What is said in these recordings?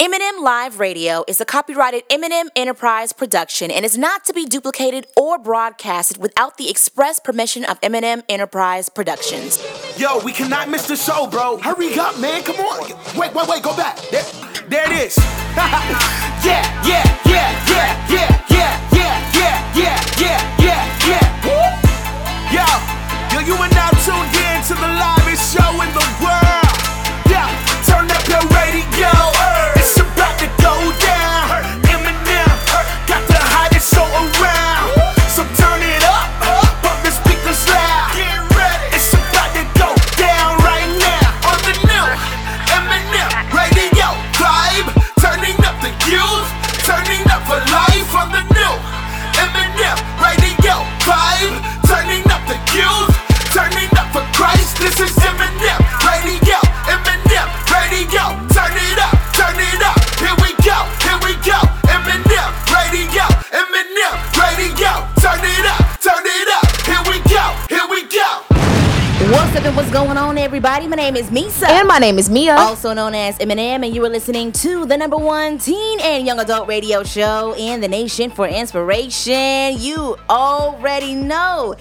M&M Live Radio is a copyrighted M&M Enterprise production and is not to be duplicated or broadcasted without the express permission of M&M Enterprise Productions. Yo, we cannot miss the show, bro. Hurry up, man. Come on. Wait, wait, wait. Go back. There, there it is. yeah, yeah, yeah, yeah, yeah, yeah, yeah, yeah, yeah, yeah, yeah, yeah. Yo, yo, you are now tuned in to the livest show in the world. What's up and what's going on, everybody? My name is Meesa. And my name is Meah. also known as M&M, and you are listening to the number one teen and young adult radio show in the nation for inspiration. You already know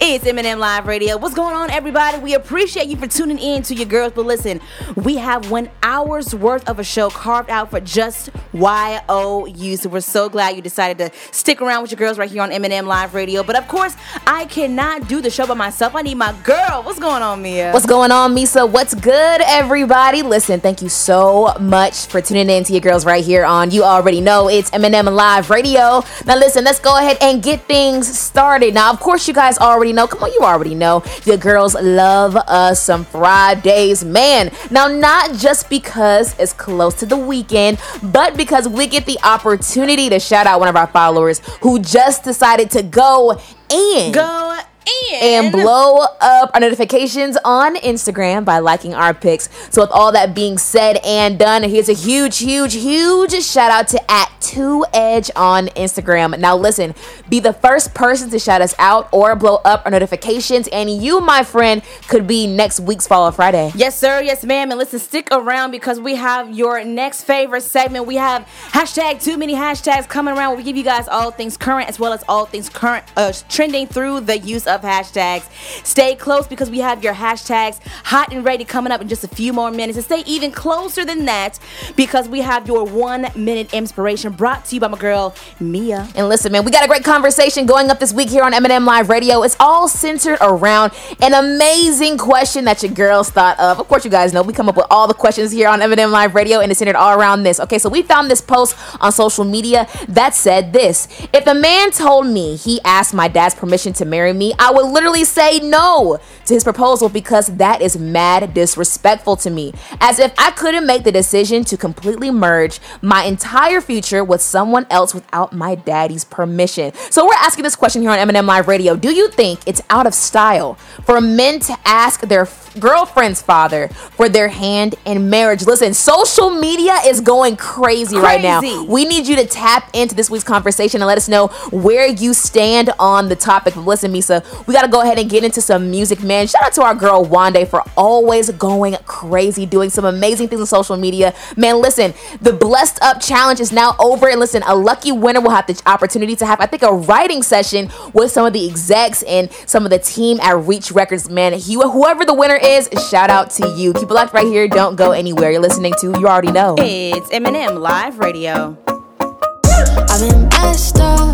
it's M&M Live Radio. What's going on, everybody? We appreciate you for tuning in to your girls. But listen, we have one hour's worth of a show carved out for just YOU. So we're so glad you decided to stick around with your girls right here on M&M Live Radio. But of course, I cannot do the show by myself. I need my girl. What's going on, Meah? What's going on, Meesa? What's good, everybody? Listen, thank you so much for tuning in to your girls right here on You Already Know It's M&M Live Radio. Now, listen, let's go ahead and get things started. Now, of course, you guys already know. Come on, you already know. Your girls love us some Fridays, man. Now, not just because it's close to the weekend, but because we get the opportunity to shout out one of our followers who just decided to go and Go in. and blow up our notifications on Instagram by liking our pics. So, with all that being said and done, here's a huge, huge, huge shout out to at 2edge on Instagram. Now, listen, be the first person to shout us out or blow up our notifications, and you, my friend, could be next week's Follow Friday. Yes, sir. Yes, ma'am. And listen, stick around because we have your next favorite segment. We have hashtag too many hashtags coming around. Where we give you guys all things current as well as all things current uh, trending through the use of hashtags. Stay close because we have your hashtags hot and ready coming up in just a few more minutes. And stay even closer than that because we have your one minute inspiration brought to you by my girl Meah. And listen, man, we got a great conversation going up this week here on M&M Live Radio. It's all centered around an amazing question that your girls thought of. Of course, you guys know we come up with all the questions here on M&M Live Radio, and it's centered all around this. Okay, so we found this post on social media that said this If a man told me he asked my dad's permission to marry me, I would literally say no to his proposal because that is mad disrespectful to me. As if I couldn't make the decision to completely merge my entire future with someone else without my daddy's permission. So we're asking this question here on M&M Live Radio. Do you think it's out of style for men to ask their f- girlfriend's father for their hand in marriage? Listen, social media is going crazy, right now. We need you to tap into this week's conversation and let us know where you stand on the topic. But listen, Meesa, we got to go ahead and get into some music, man. Shout out to our girl Wande for always going crazy, doing some amazing things on social media. Man, listen, the Blessed Up Challenge is now over. And listen, a lucky winner will have the opportunity to have, I think, a writing session with some of the execs and some of the team at Reach Records, man. You, whoever the winner is, shout out to you. Keep it locked right here. Don't go anywhere. You're listening to, you already know. It's M&M Live Radio. I've been messed up,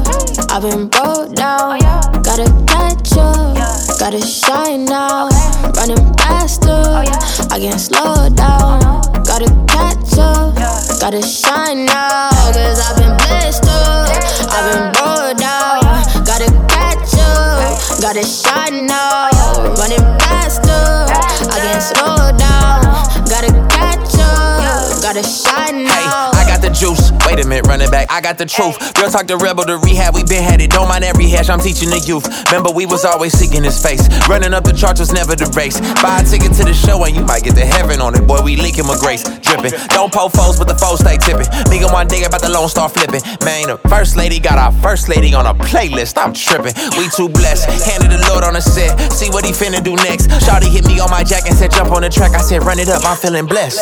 I've been broke down. Gotta catch up, gotta shine now. Running faster, I can't slow down. Gotta catch up, gotta shine now. Cause I've been blessed up, I've been broke down. Gotta catch up, gotta shine now. Running faster, I can't slow down. Gotta catch up, gotta shine now. Got the juice. Wait a minute, run it back. I got the truth. Girl, talk to rebel to rehab. We been headed. Don't mind every hash. I'm teaching the youth. Remember, we was always seeking his face. Running up the charts was never the race. Buy a ticket to the show and you might get to heaven on it. Boy, we leaking with grace. Dripping. Don't poke foes, but the foes stay tipping. Me and one day about the Lone Star flipping. Man, the first lady got our first lady on a playlist. I'm tripping. We too blessed. Handed the Lord on a set. See what he finna do next. Shawty hit me on my jack and said, jump on the track. I said, run it up. I'm feeling blessed.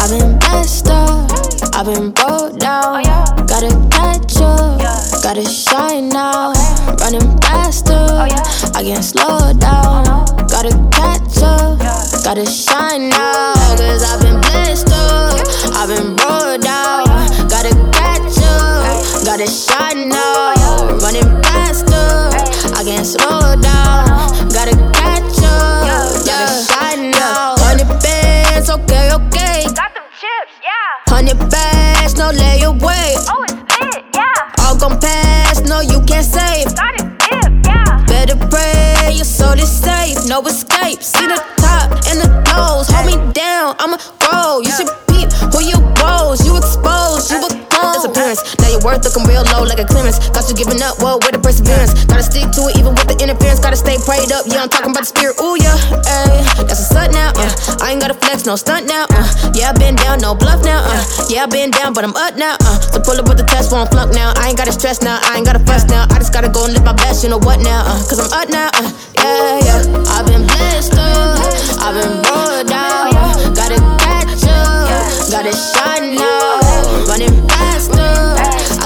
I've been blessed up, I've been broke down. Oh, gotta catch up, gotta shine now. Oh, Running faster, oh, I can't slow down. Gotta catch up, gotta shine now. Cause I've been blessed up, I've been broke down. Gotta catch up, gotta shine now. Running faster, I can't slow down. Gotta yeah. Hundred bags, no layaway. Oh, it's lit, yeah. All gon' pass, no, you can't save. Got it dip, yeah. Better pray your soul is safe, no escape. See the worth looking real low like a clearance. Got you giving up, whoa, with the perseverance. Gotta stick to it even with the interference, gotta stay prayed up. Yeah, I'm talking about the spirit, ooh yeah, ayy. That's a slut now, uh. I ain't gotta flex, no stunt now, uh. Yeah, I been down, no bluff now, uh. Yeah, I been down, but I'm up now, uh. So pull up with the test, won't flunk now. I ain't gotta stress now, I ain't gotta fuss now. I just gotta go and live my best, you know what now, uh. Cause I'm up now, uh. Yeah, yeah. I've been blessed up, I've been rolled down. Gotta catch up, gotta shine now. Running faster,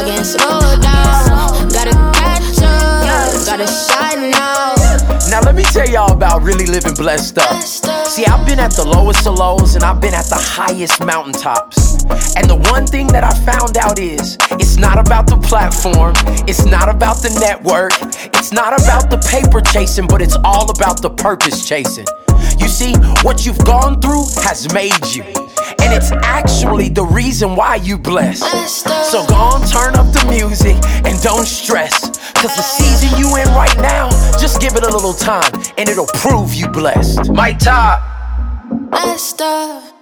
Can't slow down. Gotta catch up, gotta shine now. Now let me tell y'all about really living blessed up. See, I've been at the lowest of lows and I've been at the highest mountaintops. And the one thing that I found out is it's not about the platform, it's not about the network, it's not about the paper chasing, but it's all about the purpose chasing. You see, what you've gone through has made you. And it's actually the reason why you blessed. So go on, turn up the music and don't stress. Cause the season you in right now, just give it a little time and it'll prove you blessed. My top. Blessed up.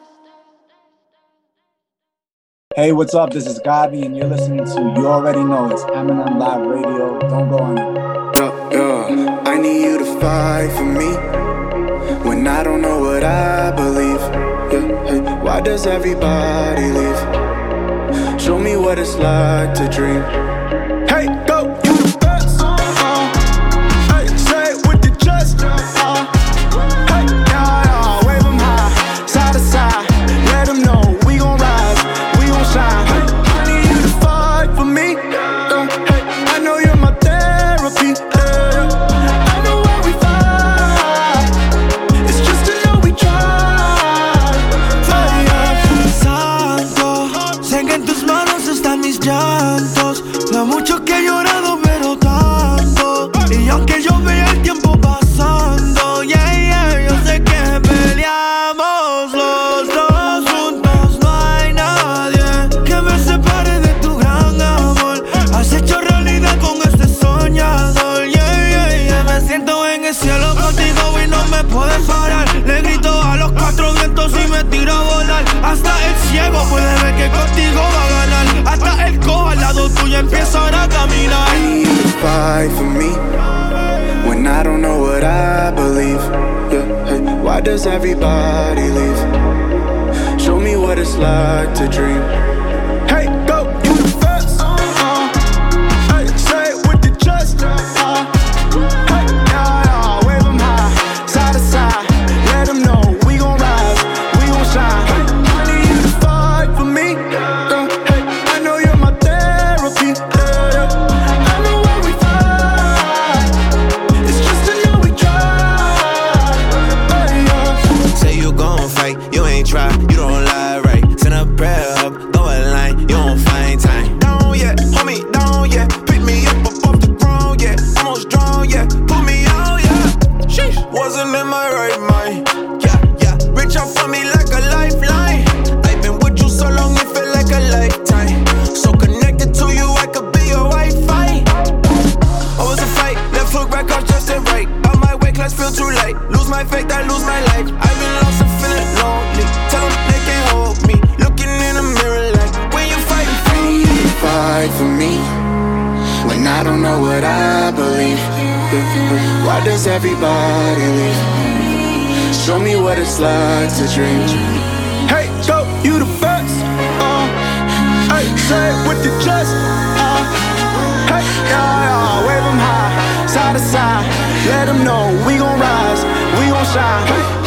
Hey, what's up? This is Gabi, and you're listening to You Already Know It's M&M Live Radio. Don't go anywhere. Yeah, yeah. I need you to fight for me when I don't know what I believe. Why does everybody leave? Show me what it's like to dream. My feel too late. Lose my faith, I lose my life. I've been lost and feeling lonely. Tell them they can't hold me. Looking in the mirror like when you fighting for need you fight for me when I don't know what I believe. Why does everybody leave? Show me what it's like to dream. Hey, go, you the best. Uh, hey, say it with your chest. Uh, hey, yeah, yeah, wave high, side to side. Let them know we gon' rise, we gon' shine.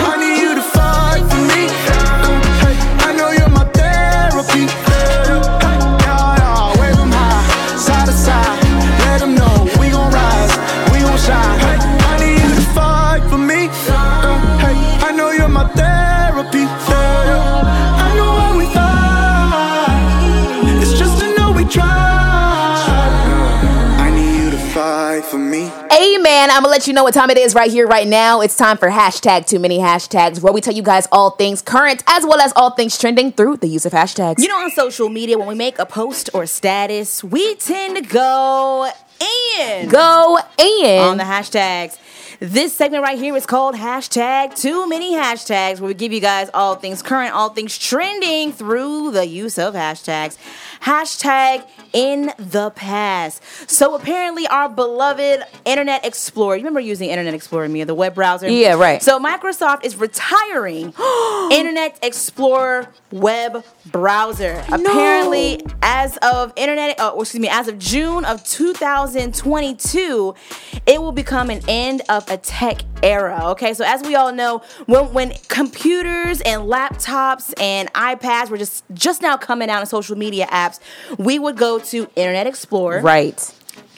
Me. Amen. I'm gonna let you know what time it is right here, right now. It's time for hashtag too many hashtags, where we tell you guys all things current as well as all things trending through the use of hashtags. You know, on social media, when we make a post or status, we tend to go in. Go in on the hashtags. This segment right here is called hashtag too many hashtags, where we give you guys all things current, all things trending through the use of hashtags. Hashtag in the past. So apparently, our beloved Internet Explorer. You remember using Internet Explorer, Meah, the web browser? Yeah, right. So Microsoft is retiring Internet Explorer web browser. Apparently, as of Internet, uh, excuse me, as of June of 2022, it will become an end of a tech era. Okay, so as we all know, when when computers and laptops and iPads were just just now coming out in social media apps, we would go to Internet Explorer. Right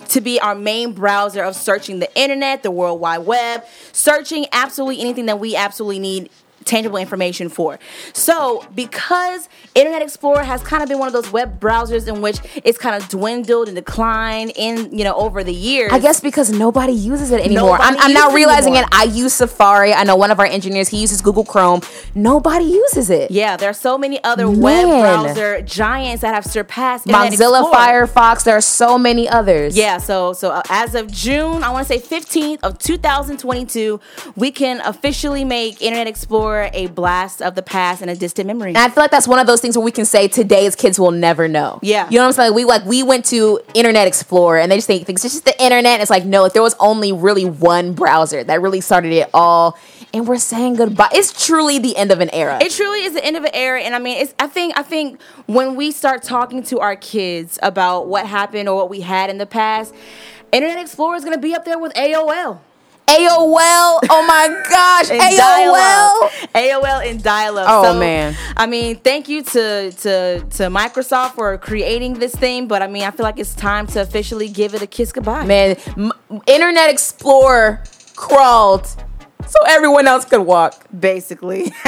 to be our main browser of searching the internet, the World Wide Web, searching absolutely anything that we absolutely need tangible information for. So, because Internet Explorer has kind of been one of those web browsers in which it's kind of dwindled and declined in, you know, over the years. I guess because nobody uses it anymore. Nobody I'm, I'm now realizing anymore. it. I use Safari. I know one of our engineers, he uses Google Chrome. Nobody uses it. Yeah, there are so many other Man. web browser giants that have surpassed Internet Mozilla Explorer. Firefox, there are so many others. Yeah, so so uh, as of June, I want to say 15th of 2022, we can officially make Internet Explorer a blast of the past and a distant memory. And I feel like that's one of those things where we can say today's kids will never know. Yeah. You know what I'm saying? We like we went to Internet Explorer and they just think things it's just the internet. It's like no, if there was only really one browser that really started it all, and we're saying goodbye. It's truly the end of an era. It truly is the end of an era, and I mean, it's. I think. I think when we start talking to our kids about what happened or what we had in the past, Internet Explorer is going to be up there with AOL. AOL. Oh my gosh, And AOL. dial-up. AOL and dial-up. Oh, So, man. I mean, thank you to to to Microsoft for creating this thing, but I mean, I feel like it's time to officially give it a kiss goodbye. Man, M- Internet Explorer crawled so everyone else could walk. Basically.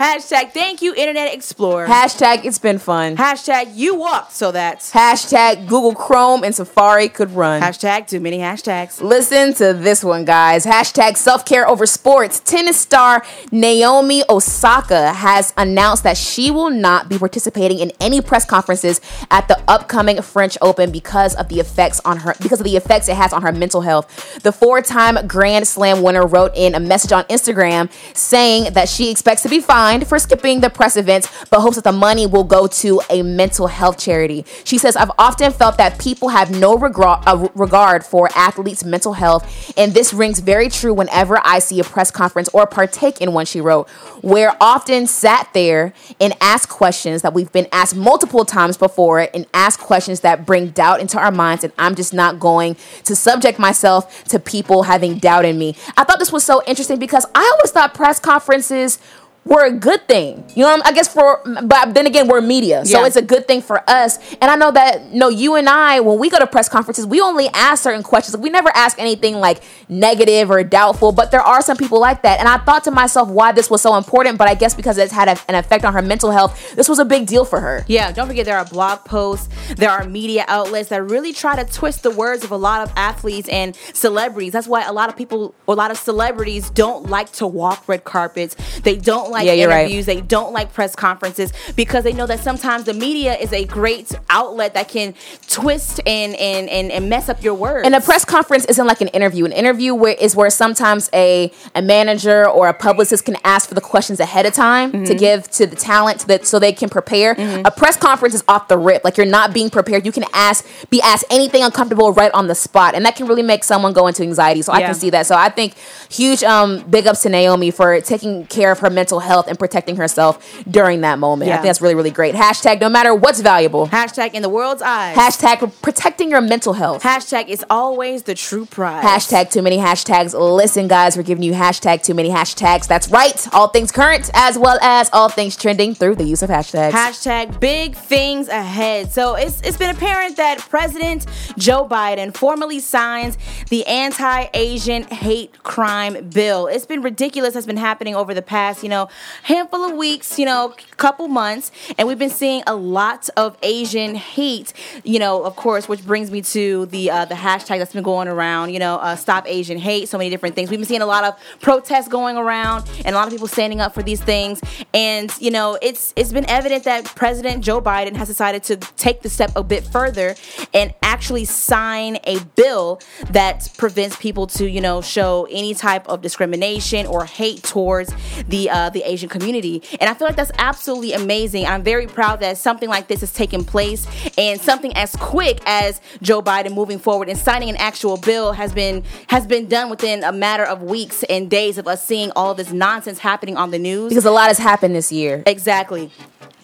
Hashtag thank you, Internet Explorer. Hashtag it's been fun. Hashtag you walked so that. Hashtag Google Chrome and Safari could run. Hashtag too many hashtags. Listen to this one, guys. Hashtag self care over sports. Tennis star Naomi Osaka has announced that she will not be participating in any press conferences at the upcoming French Open because of the effects on her because of the effects it has on her mental health. The four-time Grand Slam winner wrote in a message on Instagram saying that she expects to be fined for skipping the press events, but hopes that the money will go to a mental health charity. She says, "I've often felt that people have no regard uh, regard for athletes' mental health, and this rings very true whenever I see a press conference or partake in one." She wrote, "We're often sat there and asked questions that we've been asked multiple times before, and ask questions that bring doubt into our minds, and I'm just not going to subject myself to people having doubt in me." I thought this was so interesting because I always thought press conferences were a good thing. You know, I guess for, but then again, we're media, so Yeah. it's a good thing for us. And I know that, no, you and I, when we go to press conferences, we only ask certain questions. We never ask anything like negative or doubtful, but there are some people like that. And I thought to myself why this was so important, but I guess because it's had a, an effect on her mental health, this was a big deal for her. Yeah, don't forget there are blog posts, there are media outlets that really try to twist the words of a lot of athletes and celebrities. That's why a lot of people, a lot of celebrities don't like to walk red carpets. They don't like Yeah, you're right. interviews. They don't like press conferences because they know that sometimes the media is a great outlet that can twist and and and, and mess up your words. And a press conference isn't like an interview. An interview where, is where sometimes a, a manager or a publicist can ask for the questions ahead of time to give to the talent that so they can prepare. A press conference is off the rip. Like you're not being prepared. You can ask be asked anything uncomfortable right on the spot, and that can really make someone go into anxiety. So I can see that. So I think huge um big ups to Naomi for taking care of her mental health and protecting herself during that moment. I think that's really really great. Hashtag no matter what's valuable. Hashtag in the world's eyes. Hashtag protecting your mental health. Hashtag is always the true prize. Hashtag too many hashtags. Listen, guys, we're giving you hashtag too many hashtags. That's right. All things current as well as all things trending through the use of hashtags. Hashtag big things ahead. So it's it's been apparent that President Joe Biden formally signs the anti-Asian hate crime bill. It's been ridiculous. That's been happening over the past, you know, handful of weeks, you know, couple months, and we've been seeing a lot of Asian hate. You know, of course, which brings me to the uh, the hashtag that's been going around. You know, uh, stop Asian hate. So many different things. We've been seeing a lot of protests going around, and a lot of people standing up for these things. And you know, it's it's been evident that President Joe Biden has decided to take the step a bit further and actually sign a bill that prevents people to, you know, show any type of discrimination or hate towards the uh, the Asian community. And I feel like that's absolutely amazing. I'm very proud that something like this has taken place and something as quick as Joe Biden moving forward and signing an actual bill has been has been done within a matter of weeks and days of us seeing all this nonsense happening on the news. Because a lot has happened this year. Exactly.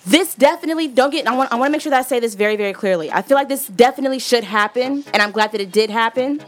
This definitely don't get. I want. I want to make sure that I say this very, very clearly. I feel like this definitely should happen, and I'm glad that it did happen.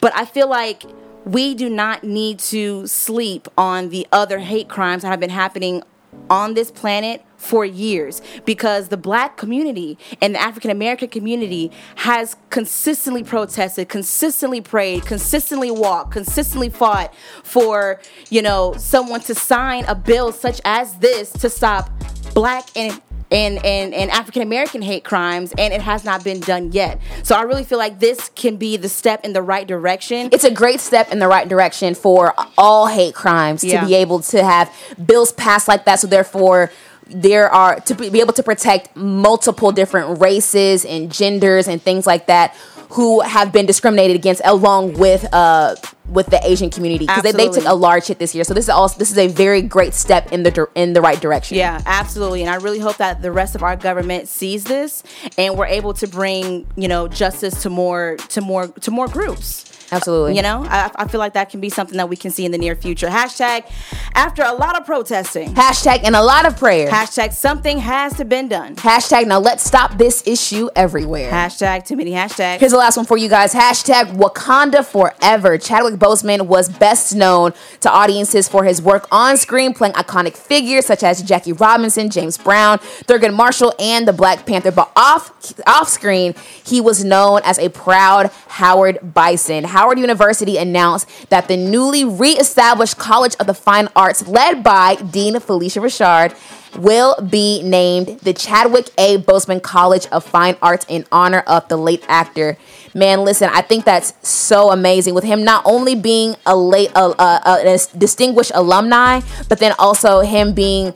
But I feel like we do not need to sleep on the other hate crimes that have been happening on this planet for years because the black community and the African American community has consistently protested, consistently prayed, consistently walked, consistently fought for, you know, someone to sign a bill such as this to stop black and and, and, and African American hate crimes, and it has not been done yet. So I really feel like this can be the step in the right direction. It's a great step in the right direction for all hate crimes Yeah. to be able to have bills passed like that. So therefore, there are to be able to protect multiple different races and genders and things like that who have been discriminated against along with uh with the Asian community because they, they took a large hit this year. So this is also this is a very great step in the in the right direction. Yeah, absolutely. And I really hope that the rest of our government sees this and we're able to bring, you know, justice to more to more to more groups. Absolutely. You know, I, I feel like that can be something that we can see in the near future. Hashtag after a lot of protesting. Hashtag and a lot of prayer. Hashtag something has to been done. Hashtag now let's stop this issue everywhere. Hashtag too many hashtags. Here's the last one for you guys. Hashtag Wakanda Forever. Chadwick Boseman was best known to audiences for his work on screen playing iconic figures such as Jackie Robinson, James Brown, Thurgood Marshall, and the Black Panther. But off off screen, he was known as a proud Howard Bison. Howard University announced that the newly reestablished College of the Fine Arts, led by Dean Phylicia Rashad, will be named the Chadwick A. Boseman College of Fine Arts in honor of the late actor. Man, listen, I think that's so amazing with him not only being a late, a, a, a, a distinguished alumni, but then also him being,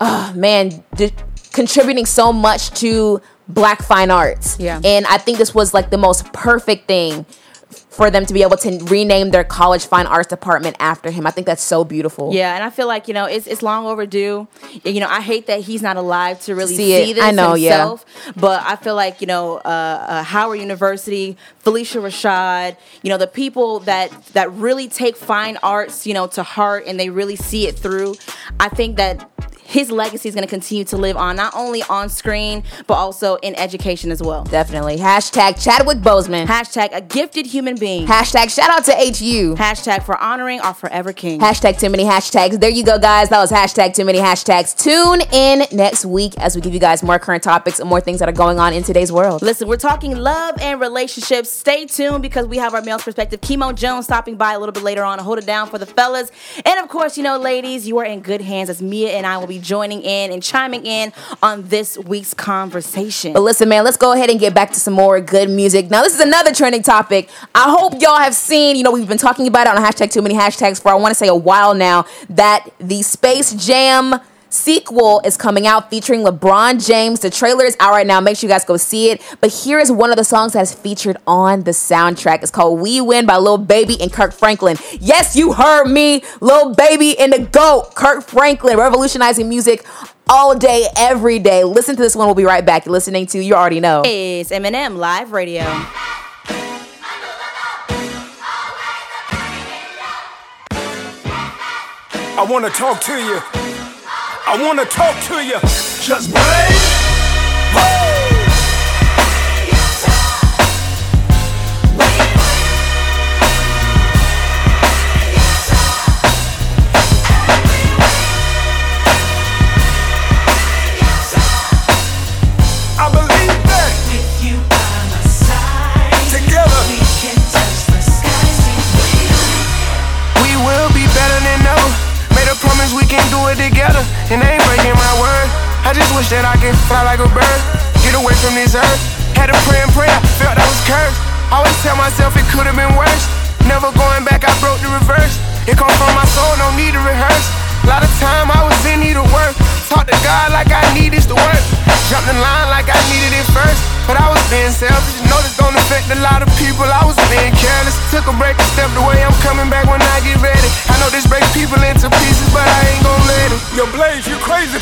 oh man, di- contributing so much to Black fine arts. Yeah. and I think this was like the most perfect thing for them to be able to rename their college fine arts department after him. I think that's so beautiful. Yeah, and I feel like you know it's it's long overdue. You know, I hate that he's not alive to really See see, this I know, yeah. But I feel like you know uh, uh, Howard University, Phylicia Rashad, you know the people that that really take fine arts, you know, to heart and they really see it through. I think that his legacy is going to continue to live on, not only on screen but also in education as well. Definitely. Hashtag Chadwick Boseman. Hashtag a gifted human being. Hashtag shout out to HU. Hashtag for honoring our forever king. Hashtag too many hashtags. There you go, guys. That was hashtag too many hashtags. Tune in next week as we give you guys more current topics and more things that are going on in today's world. Listen, we're talking love and relationships. Stay tuned because we have our male's perspective. Chemo Jones stopping by a little bit later on to hold it down for the fellas. And of course, you know, ladies, you are in good hands as Meah and I will be joining in and chiming in on this week's conversation. But listen, man, let's go ahead and get back to some more good music. Now, this is another trending topic. I hope y'all have seen, you know, we've been talking about it on hashtag too many hashtags for I want to say a while now that the Space Jam sequel is coming out featuring LeBron James. The trailer is out right now. Make sure you guys go see it. But here is one of the songs that is featured on the soundtrack. It's called We Win by Lil Baby and Kirk Franklin. Yes, you heard me. Lil Baby and the GOAT, Kirk Franklin, revolutionizing music all day, every day. Listen to this one. We'll be right back. You're listening to You Already Know. It's M&M Live Radio. I want to talk to you. I want to talk to you. Just break. Promise we can do it together, and I ain't breaking my word. I just wish that I could fly like a bird, get away from this earth. Had to pray and pray, I felt I was cursed. Always tell myself it could have been worse. Never going back, I broke the reverse. It come from my soul, no need to rehearse. A lot of time I was in need of work. Talk to God like I needed to work. Jumped in line like I needed it first. But I was being selfish. You Know this don't affect a lot of people. I was being careless. Took a break and stepped away. I'm coming back when I get ready.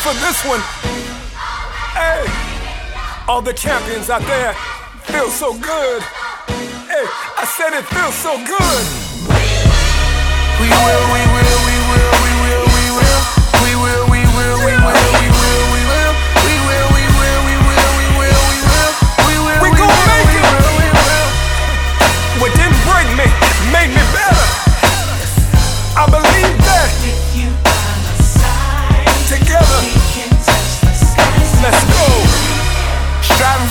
For this one. Hey, all the champions out there feel so good. Hey, I said it feels so good. We will, we will, we will,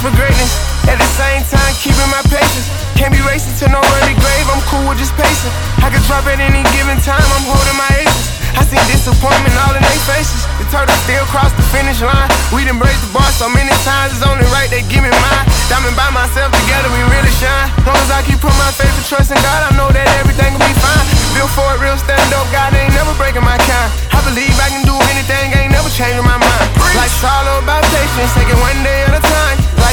for greatness, at the same time keeping my patience. Can't be racing to no early grave, I'm cool with just pacing. I can drop at any given time, I'm holding my aces. I seen disappointment all in their faces. The turtle still crossed the finish line. We done break the bar so many times, it's only right they give me mine. Diamond by myself, together we really shine. Long as I keep putting my faith and trust in God, I know that everything will be fine. Built for it, real stand up, God ain't never breaking my kind. I believe I can do anything, ain't never changing my mind. Life's all about patience, take it one day at a time.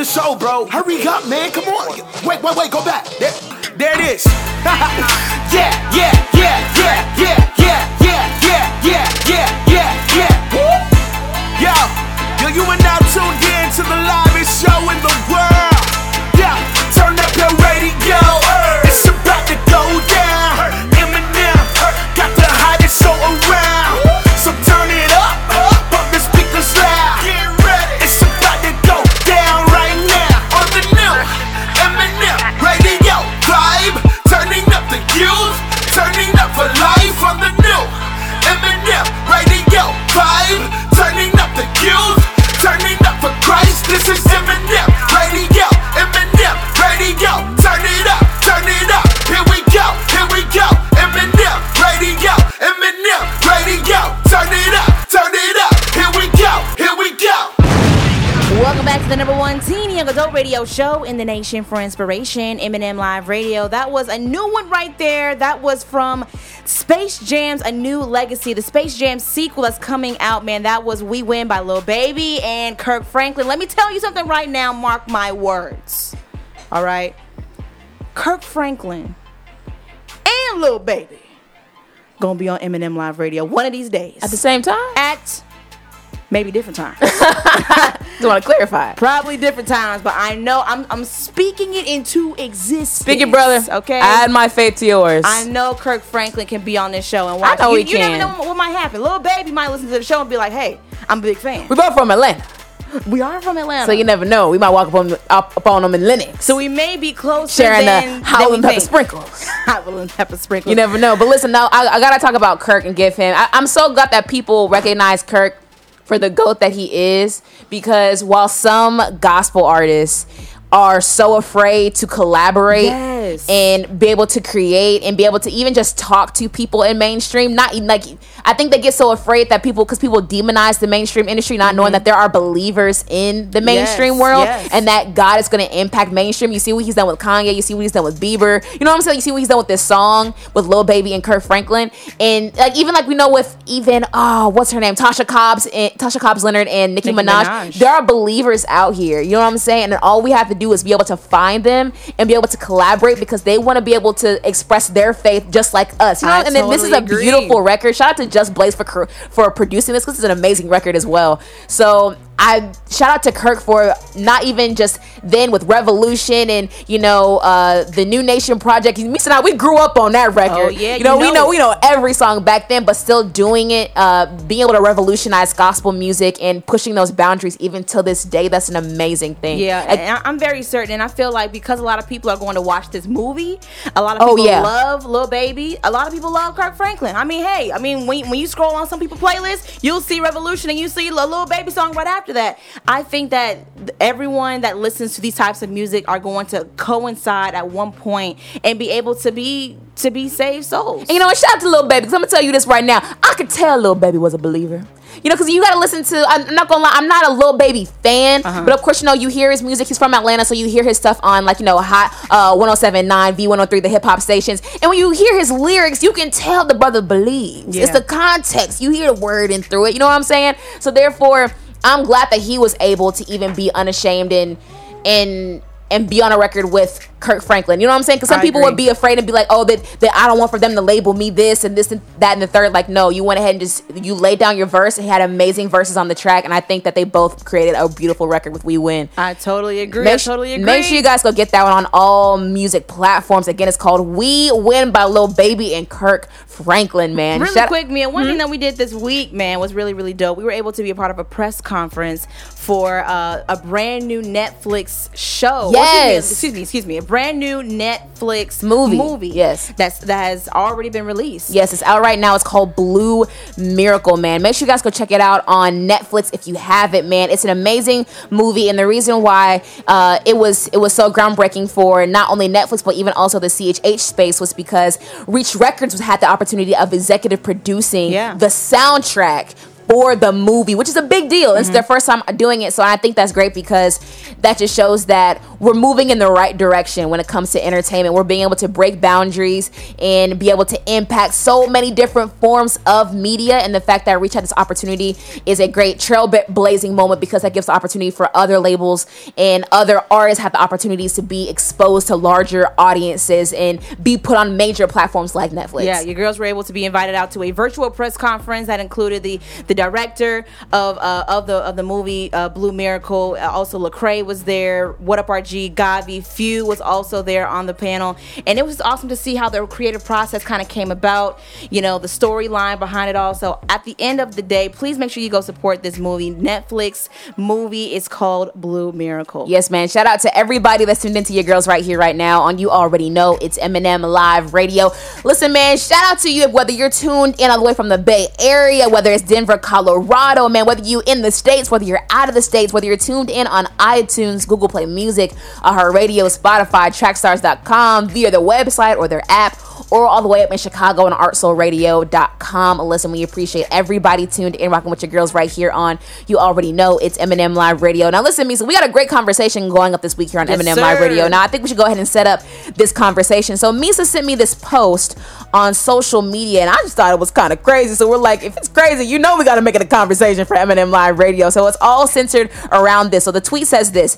the show, bro. Hurry up, man. Come on. Wait, wait, wait. Go back. There, there it is. yeah, yeah, yeah, yeah, yeah, yeah, yeah, yeah, yeah, yeah, yeah, yeah. Woo! Yo, yo, you are now tuned in to the livest show in the world. Yeah, turn up your radio. It's about to go down. M&M got the hottest show around. Radio show in the nation for inspiration, M&M Live Radio. That was a new one right there. That was from Space Jam's A New Legacy, the Space Jam sequel that's coming out, man. That was We Win by Lil Baby and Kirk Franklin. Let me tell you something right now, mark my words. All right? Kirk Franklin and Lil Baby gonna be on M&M Live Radio one of these days. At the same time? At maybe different times. Just want to clarify. Probably different times, but I know I'm I'm speaking it into existence. Speak it, brother. Okay. I add my faith to yours. I know Kirk Franklin can be on this show and watch. know you, he you can. never know what might happen. Little baby might listen to the show and be like, "Hey, I'm a big fan." we both from Atlanta, We are from Atlanta, so you never know. We might walk up on up, up on them in Lenox, so we may be closer sharing than, the we Pepper sprinkles. Howlin' pepper sprinkles. You never know. But listen, now I, I gotta talk about Kirk and give him. I, I'm so glad that people recognize Kirk for the goat that he is, because while some gospel artists are so afraid to collaborate Yes. And be able to create and be able to even just talk to people in mainstream. Not even like I think they get so afraid that people because people demonize the mainstream industry, not knowing that mm-hmm. there are believers in the mainstream Yes, world yes. and that God is going to impact mainstream. You see what he's done with Kanye. You see what he's done with Bieber. You know what I'm saying? You see what he's done with this song with Lil Baby and Kirk Franklin, and like even like we know with even oh what's her name Tasha Cobbs and Tasha Cobbs Leonard and Nicki, Nicki Minaj. Minaj. There are believers out here. You know what I'm saying? And all we have to do is be able to find them and be able to collaborate because they want to be able to express their faith just like us. You know? I and then this is a agree. beautiful record. Shout out to Just Blaze for for producing this because it's an amazing record as well. So I shout out to Kirk for not even just then with Revolution and you know uh, the Nu Nation Project. Me and I we grew up on that record. Oh, yeah, you know, you we know know we know every song back then, but still doing it, uh, being able to revolutionize gospel music and pushing those boundaries even till this day. That's an amazing thing. Yeah, Like, and I- I'm very certain, and I feel like because a lot of people are going to watch this movie, a lot of Oh, people yeah. love Lil Baby. A lot of people love Kirk Franklin. I mean, hey, I mean, when, when you scroll on some people playlists, you'll see Revolution, and you see a Lil Baby song right after that. I think that everyone that listens to these types of music are going to coincide at one point and be able to be to be saved souls. And you know? Shout out to Lil Baby because I'm gonna tell you this right now. I could tell Lil Baby was a believer. You know, because you gotta listen to. I'm not gonna lie. I'm not a Lil Baby fan, Uh-huh. but of course, you know, you hear his music. He's from Atlanta, so you hear his stuff on like you know, hot uh, 107.9, V103, the hip hop stations. And when you hear his lyrics, you can tell the brother believes. It's the context. You hear the word and through it. You know what I'm saying? So therefore, I'm glad that he was able to even be unashamed and and and be on a record with Kirk Franklin. You know what I'm saying? Because some I people agree. would be afraid and be like, oh, that, that I don't want for them to label me this and this and that and the third. Like, no, you went ahead and just you laid down your verse. He had amazing verses on the track, and I think that they both created a beautiful record with We Win. I totally agree. Make, su- totally agree. make sure you guys go get that one on all music platforms. Again, it's called We Win by Lil Baby and Kirk Franklin, man. Really Shout- quick, Mia. One Hmm? thing that we did this week, man, was really, really dope. We were able to be a part of a press conference for uh, a brand new Netflix show. Yes. excuse me, excuse me, excuse me, brand new Netflix Movie. Movie. Yes. That's that has already been released. Yes, it's out right now. It's called Blue Miracle, man. Make sure you guys go check it out on Netflix if you have it, man. It's an amazing movie, and the reason why uh, it was it was so groundbreaking for not only Netflix but even also the CHH space was because Reach Records was had the opportunity of executive producing Yeah. the soundtrack for the movie, which is a big deal. It's their first time doing it, so I think that's great because that just shows that we're moving in the right direction when it comes to entertainment. We're being able to break boundaries and be able to impact so many different forms of media. And the fact that I Reach had this opportunity is a great trailblazing moment because that gives the opportunity for other labels and other artists have the opportunities to be exposed to larger audiences and be put on major platforms like Netflix. Yeah, your girls were able to be invited out to a virtual press conference that included the the director of uh, of the of the movie uh, Blue Miracle. Uh, also, Lecrae was there. What Up RG, Gawvi, Few was also there on the panel, and it was awesome to see how their creative process kind of came about. You know, the storyline behind it all. So at the end of the day, please make sure you go support this movie. Netflix movie is called Blue Miracle. Yes, man. Shout out to everybody that's tuned into your girls right here, right now. On you already know it's M&M Live Radio. Listen, man. Shout out to you whether you're tuned in all the way from the Bay Area, whether it's Denver, Colorado, man. Whether you in the states, whether you're out of the states, whether you're tuned in on iTunes, Google Play Music, our radio, Spotify, Trackstars.com, via their website or their app. Or all the way up in Chicago on artsoulradio.com. Listen, we appreciate everybody tuned in, rocking with your girls right here on. You already know it's M&M Live Radio. Now, listen, Meesa, we got a great conversation going up this week here on Yes, M&M Live. Radio. Now, I think we should go ahead and set up this conversation. So, Meesa sent me this post on social media, and I just thought it was kind of crazy. So, we're like, if it's crazy, you know, we got to make it a conversation for M&M Live Radio. So, it's all centered around this. So, the tweet says this.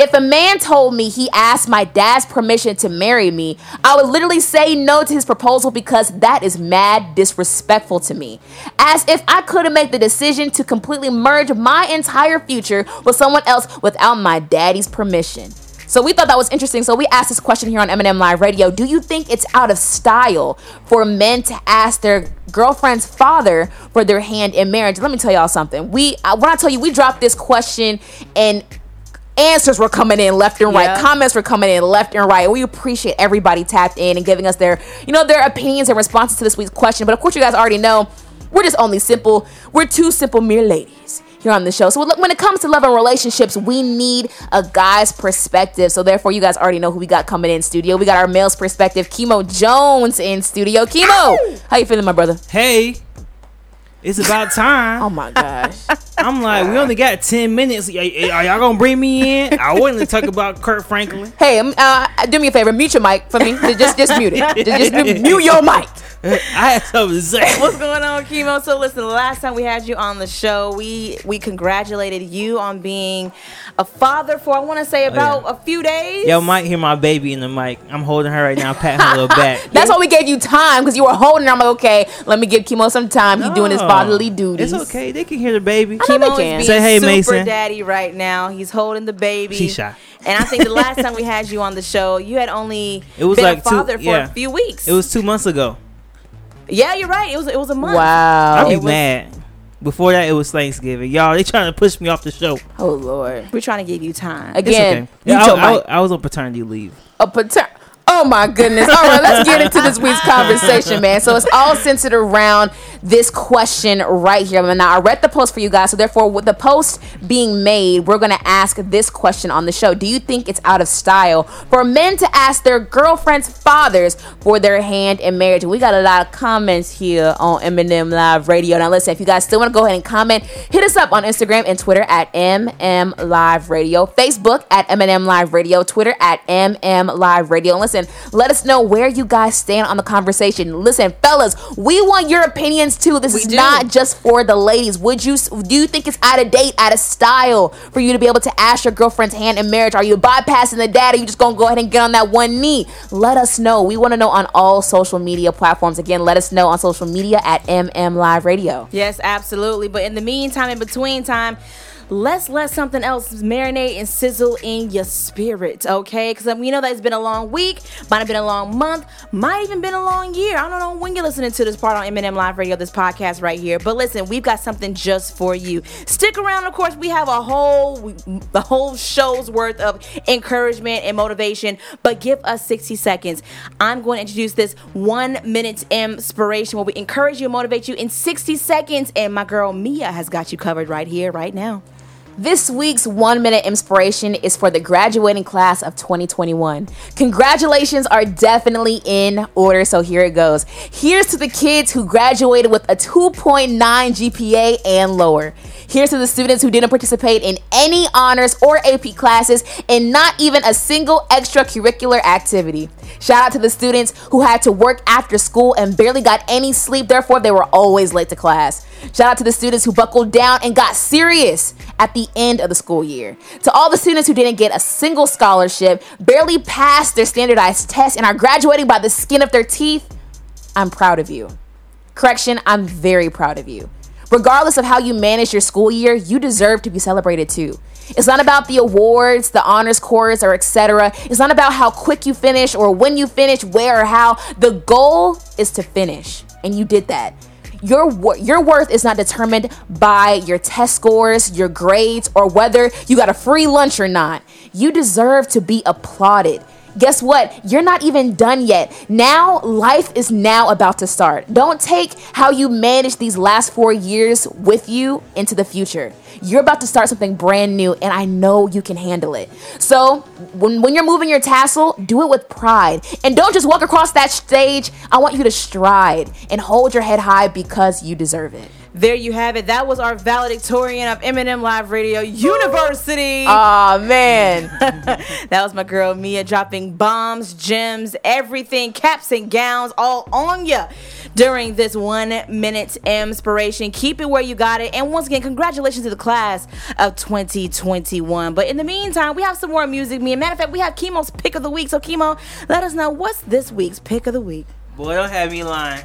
If a man told me he asked my dad's permission to marry me, I would literally say no to his proposal because that is mad disrespectful to me. As if I couldn't make the decision to completely merge my entire future with someone else without my daddy's permission. So we thought that was interesting. So we asked this question here on M&M Live Radio. Do you think it's out of style for men to ask their girlfriend's father for their hand in marriage? Let me tell y'all something. We uh, when I tell you we dropped this question and answers were coming in left and right Yeah. comments were coming in left and right we appreciate everybody tapped in and giving us their you know their opinions and responses to this week's question but of course you guys already know we're just only simple we're two simple mere ladies here on the show. So when it comes to love and relationships, we need a guy's perspective. So therefore, you guys already know who we got coming in studio. We got our male's perspective, Chemo Jones in studio. Chemo, how you feeling, my brother? Hey, it's about time. oh my gosh. I'm like, we only got 10 minutes. Y- Are y'all gonna bring me in? I wanted to talk about Kirk Franklin. Hey, um, uh, do me a favor, mute your mic for me. Just, just mute it. Just, just mute your mic. I had something to say. What's going on, Chemo? So listen, the last time we had you on the show, we we congratulated you on being a father for I want to say oh, about a few days. Y'all might hear my baby in the mic. I'm holding her right now, patting her little back. That's why we gave you time because you were holding her. I'm like, okay, let me give Chemo some time. He's doing his bodily fatherly duties. It's okay. They can hear the baby. Chemo can. is Say hey, super Mason. daddy right now. He's holding the baby. She shy. And I think the last time we had you on the show, you had only It was been like a two- father for yeah. a few weeks. It was two months ago. Yeah, you're right. It was it was a month. Wow. I'd be was- mad. Before that, it was Thanksgiving. Y'all, they trying to push me off the show. Oh Lord. We're trying to give you time. It's Again, okay. Yeah, I. I, I was on paternity leave. a pater- Oh my goodness. All right, let's get into this week's conversation, man. So it's all centered around this question right here. Now, I read the post for you guys. So, therefore, with the post being made, we're going to ask this question on the show Do you think it's out of style for men to ask their girlfriend's fathers for their hand in marriage? We got a lot of comments here on M&M Live Radio. Now, listen, if you guys still want to go ahead and comment, hit us up on Instagram and Twitter at MM Live Radio, Facebook at M&M Live Radio, Twitter at MM Live Radio. And listen, let us know where you guys stand on the conversation. Listen, fellas, we want your opinions too. This is do. not just for the ladies. Would you do you think it's out of date, out of style for you to be able to ask your girlfriend's hand in marriage? Are you bypassing the dad? Or you just gonna go ahead and get on that one knee? Let us know. We want to know on all social media platforms. Again, let us know on social media at MM Live Radio. Yes, absolutely. But in the meantime, in between time, let's let something else marinate and sizzle in your spirit, okay? Because um, we know that it's been a long week, might have been a long month, might even been a long year. I don't know when you're listening to this part on M&M Live Radio, this podcast right here. But listen, we've got something just for you. Stick around. Of course, we have a whole the whole show's worth of encouragement and motivation. But give us 60 seconds. I'm going to introduce this one minute inspiration where we encourage you and motivate you in 60 seconds. And my girl Meah has got you covered right here, right now. This week's one minute inspiration is for the graduating class of 2021. Congratulations are definitely in order, so here it goes. Here's to the kids who graduated with a 2.9 GPA and lower. Here's to the students who didn't participate in any honors or AP classes and not even a single extracurricular activity. Shout out to the students who had to work after school and barely got any sleep, therefore, they were always late to class. Shout out to the students who buckled down and got serious at the end of the school year. To all the students who didn't get a single scholarship, barely passed their standardized tests, and are graduating by the skin of their teeth, I'm proud of you. Correction, I'm very proud of you. Regardless of how you manage your school year, you deserve to be celebrated too. It's not about the awards, the honors course, or etc. It's not about how quick you finish or when you finish, where or how. The goal is to finish, and you did that. Your your worth is not determined by your test scores, your grades, or whether you got a free lunch or not. You deserve to be applauded. Guess what? You're not even done yet. Now, life is now about to start. Don't take how you managed these last four years with you into the future. You're about to start something brand new, and I know you can handle it. So, when, when you're moving your tassel, do it with pride. And don't just walk across that stage. I want you to stride and hold your head high because you deserve it. There you have it. That was our valedictorian of M&M Live Radio University. Aw, man. that was my girl Meah dropping bombs, gems, everything, caps and gowns all on ya during this one minute inspiration. Keep it where you got it. And once again, congratulations to the class of 2021. But in the meantime, we have some more music. Me, matter of fact, we have Chemo's pick of the week. So Chemo, let us know what's this week's pick of the week. Boy, don't have me lying.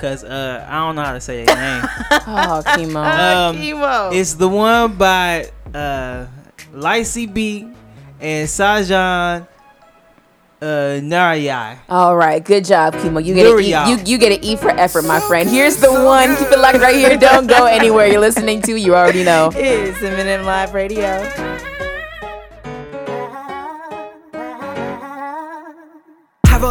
Cause uh, I don't know how to say their name. oh, Chemo. Um, Chemo. It's the one by uh, Lacey B and Sajan uh, Narayai. All right, good job, Kimo. You get an e, you, you get an E for effort, my friend. Here's the one. Keep it locked right here. Don't go anywhere. You're listening to. You already know. It's M&M Live Radio.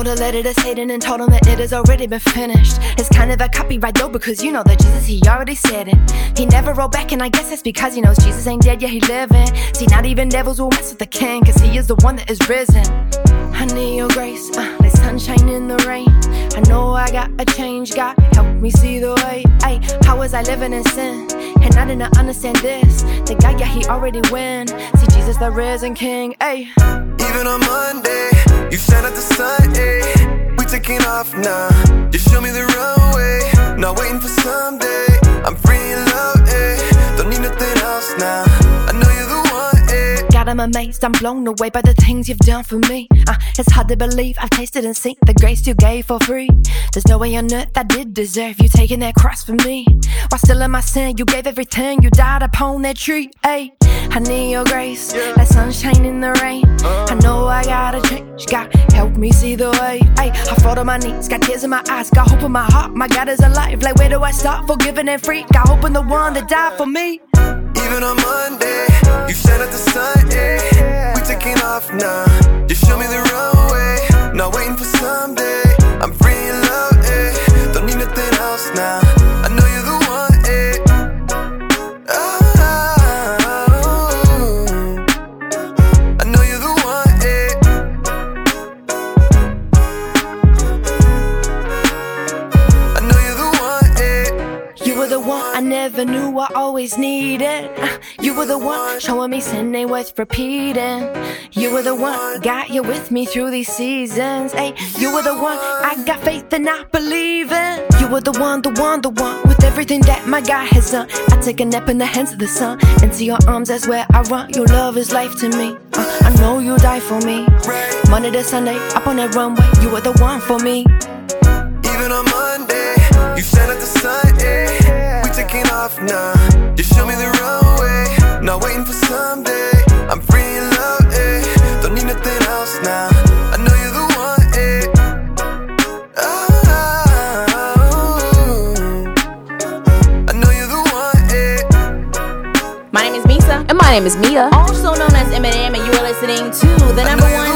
Wrote a letter to Satan and told him that it has already been finished. It's kind of a copyright though, because you know that Jesus, he already said it. He never wrote back, and I guess that's because he knows Jesus ain't dead, yeah, he living. See, not even devils will mess with the king, cause he is the one that is risen. I need your grace, uh, like sunshine in the rain. I know I got a change, God, help me see the way. Ay, how was I living in sin? And I didn't understand this. The guy, yeah, he already win. See, Jesus, the risen king, ay. Even on Monday, you shine at the sun, eh? We taking off now. Just show me the runway. Not waiting for someday. I'm free in love, eh? Don't need nothing else now. God, I'm amazed, I'm blown away by the things you've done for me. Uh, it's hard to believe I've tasted and seen the grace you gave for free. There's no way on earth I did deserve you taking that cross for me. While still in my sin, you gave everything, you died upon that tree. Ayy, I need your grace, like sunshine in the rain. I know I gotta change, God, help me see the way. Ayy, I fall on my knees, got tears in my eyes, got hope in my heart. My God is alive, like where do I start? Forgiving and free, got hope in the one that died for me. Even on Monday, you shine at the sun, eh? We taking off now. Just show me the runway. Not waiting for someday. I'm free in love, eh? Don't need nothing else now. I know you're the one, eh? Ah, I know you're the one, eh? I know you're the one, eh? You were the one I never knew I always needed. You were the one showing me sin ain't worth repeating. You were the one got you with me through these seasons. Hey, you were the one I got faith and I believe in. You were the one, the one, the one with everything that my God has done. I take a nap in the hands of the sun. Into your arms, that's where I run. Your love is life to me. Uh, I know you die for me. Monday to Sunday, up on that runway. You were the one for me. Even on Monday, you shine at the sun? We taking off now. Not waiting for someday. I'm free in love, eh? Don't need nothing else now. I know you're the one, eh? Ah, I know you're the one, eh? My name is Meesa. And my name is Meah. Also known as M&M, and you are listening to the number one teen and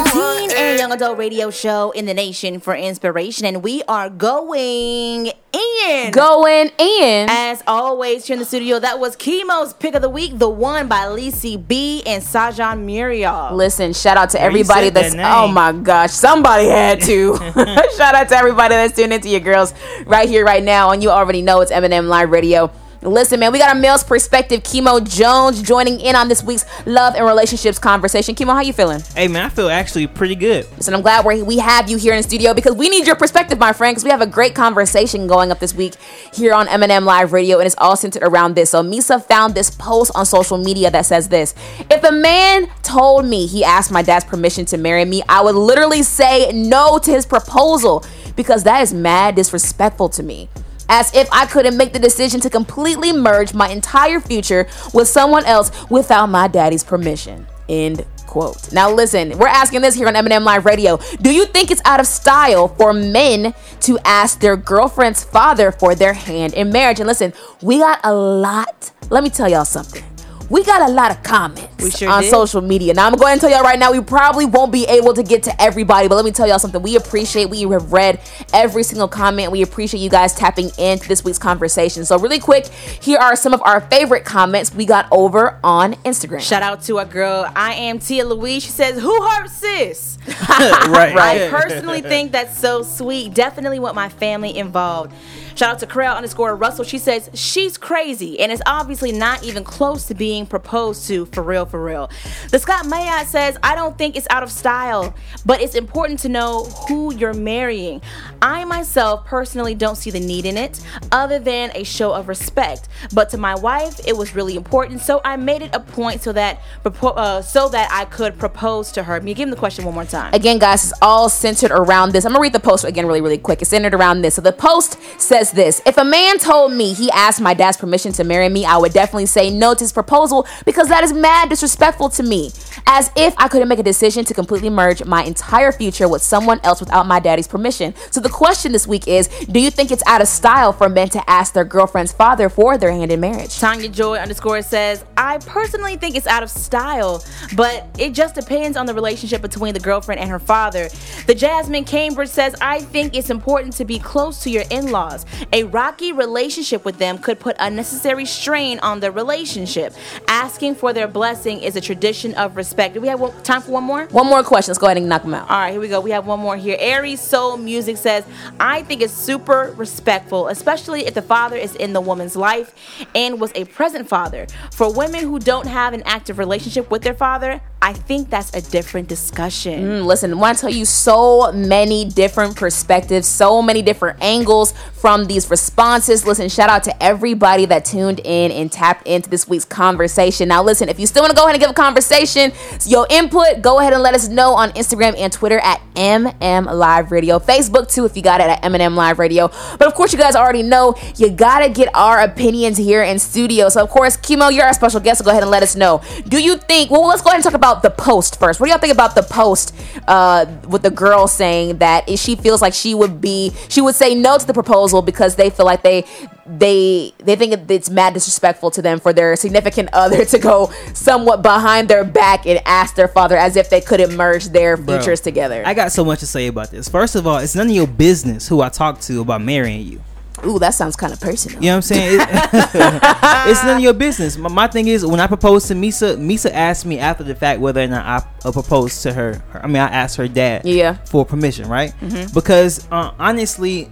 young adult radio show in the nation for inspiration. And we are going in. Going in. As always, here in the studio, that was Chemo's pick of the week, the one by Lacey B and Sajan Muriel. Listen, shout out to everybody said that that's. Oh my gosh, somebody had to. shout out to everybody that's tuning into your girls right here, right now. And you already know it's M&M Live Radio. Listen, man, we got a male's perspective. Chemo Jones joining in on this week's love and relationships conversation. Chemo, how you feeling? Hey man, I feel actually pretty good. Listen, I'm glad we we have you here in the studio because we need your perspective, my friend, because we have a great conversation going up this week here on M&M Live Radio, and it's all centered around this. So Meesa found this post on social media that says this: If a man told me he asked my dad's permission to marry me, I would literally say no to his proposal because that is mad disrespectful to me as if I couldn't make the decision to completely merge my entire future with someone else without my daddy's permission. End quote. Now listen, we're asking this here on M&M Live Radio. Do you think it's out of style for men to ask their girlfriend's father for their hand in marriage? And listen, we got a lot. Let me tell y'all something. We got a lot of comments sure on did. social media. Now I'm going to tell y'all right now, we probably won't be able to get to everybody, but let me tell y'all something. We appreciate we have read every single comment. We appreciate you guys tapping into this week's conversation. So really quick, here are some of our favorite comments we got over on Instagram. Shout out to a girl. I am Tia Louise. She says, "Who hurt sis?" right. I personally think that's so sweet. Definitely want my family involved. Shout out to Corel underscore Russell. She says she's crazy and is obviously not even close to being proposed to for real, for real. The Scott Mayat says, I don't think it's out of style, but it's important to know who you're marrying. I myself personally don't see the need in it other than a show of respect. But to my wife, it was really important, so I made it a point so that uh, so that I could propose to her. Me give him the question one more time. Again, guys, it's all centered around this. I'm gonna read the post again really, really quick. It's centered around this. So the post says this If a man told me he asked my dad's permission to marry me, I would definitely say no to his proposal because that is mad disrespectful to me. as if I couldn't make a decision to completely merge my entire future with someone else without my daddy's permission. So the question this week is Do you think it's out of style for men to ask their girlfriend's father for their hand in marriage? Tanya Joy underscore says, I personally think it's out of style, but it just depends on the relationship between the girlfriend and her father. The Jasmine Cambridge says, I think it's important to be close to your in laws. A rocky relationship with them could put unnecessary strain on the relationship. Asking for their blessing is a tradition of respect. Do we have one- time for one more? One more question. Let's go ahead and knock them out. All right, here we go. We have one more here. Aries Soul Music says, I think it's super respectful, especially if the father is in the woman's life and was a present father. For women who don't have an active relationship with their father, I think that's a different discussion. Mm, listen, I want to tell you so many different perspectives, so many different angles from these responses. Listen, shout out to everybody that tuned in and tapped into this week's conversation. Now, listen, if you still want to go ahead and give a conversation, your input, go ahead and let us know on Instagram and Twitter at MM Live Radio. Facebook too, if you got it at M&M Live Radio. But of course, you guys already know you gotta get our opinions here in studio. So of course, Kimo, you're our special guest. So go ahead and let us know. Do you think? Well, let's go ahead and talk about the post first. What do y'all think about the post uh, with the girl saying that if she feels like she would be, she would say no to the proposal because they feel like they they they think it's mad disrespectful to them for their significant other to go somewhat behind their back and ask their father as if they couldn't merge their Bro, futures together. I got so much to say about this. First of all, it's none of your business who I talk to about marrying you. Ooh, that sounds kind of personal. You know what I'm saying? It- it's none of your business. My, my thing is, when I proposed to Meesa, Meesa asked me after the fact whether or not I uh, proposed to her. I mean, I asked her dad Yeah. for permission, right? Mhm. Because uh, honestly,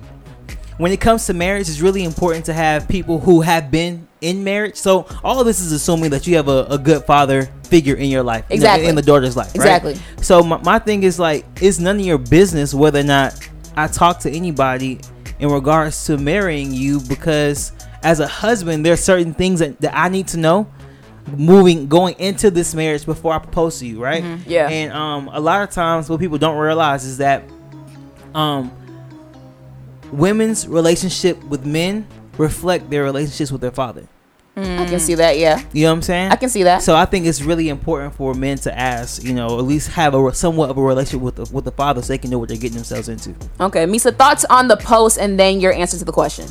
when it comes to marriage, it's really important to have people who have been in marriage. So all of this is assuming that you have a, a good father figure in your life, Exactly. in the daughter's life, right? Exactly. So my, my thing is like, it's none of your business whether or not I talk to anybody in regards to marrying you because as a husband, there are certain things that, that I need to know moving going into this marriage before I propose to you, right? Mhm. Yeah. And um a lot of times what people don't realize is that um women's relationship with men reflect their relationships with their father. I can see that. Yeah. You know what I'm saying? I can see that. So I think it's really important for men to ask, you know, at least have a somewhat of a relationship with the, with the father, so they can know what they're getting themselves into. Okay, Meesa, thoughts on the post and then your answer to the question.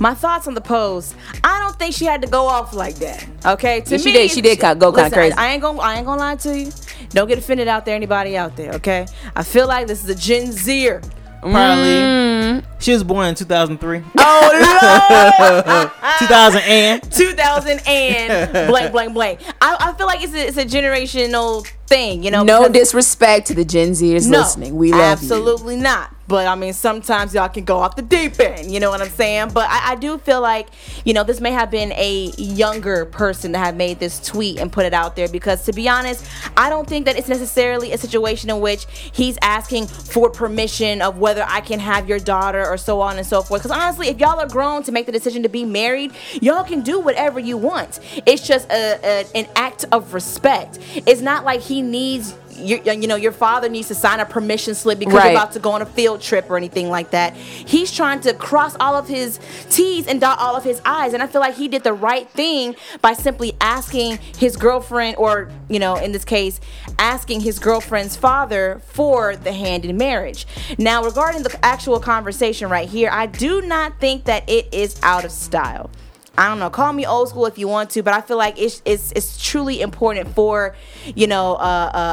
My thoughts on the post. I don't think she had to go off like that. Okay, to Yeah, she me, did- she did kinda go kinda listen, crazy. I ain't gonna, I ain't gonna lie to you. Don't get offended out there, anybody out there. Okay, I feel like this is a Gen Zer. Probably. Mm. Mm-hmm. She was born in 2003. Oh 2000 and 2000 and blank, blank, blank. I, I feel like it's a, it's a generational thing, you know. no disrespect to the Gen Zers No, listening. We love you. absolutely not. But I mean, sometimes y'all can go off the deep end. You know what I'm saying? But I, I do feel like, you know, this may have been a younger person that had made this tweet and put it out there because, to be honest, I don't think that it's necessarily a situation in which he's asking for permission of whether I can have your daughter or so on and so forth. Because honestly, if y'all are grown to make the decision to be married, y'all can do whatever you want. It's just a, a an act of respect. It's not like he needs. Your, you know, your father needs to sign a permission slip because Right. you're about to go on a field trip or anything like that. He's trying to cross all of his T's and dot all of his I's. And I feel like he did the right thing by simply asking his girlfriend, or, you know, in this case, asking his girlfriend's father for the hand in marriage. Now, regarding the actual conversation right here, I do not think that it is out of style. I don't know. Call me old school if you want to, but I feel like it's it's, it's truly important for, you know, uh,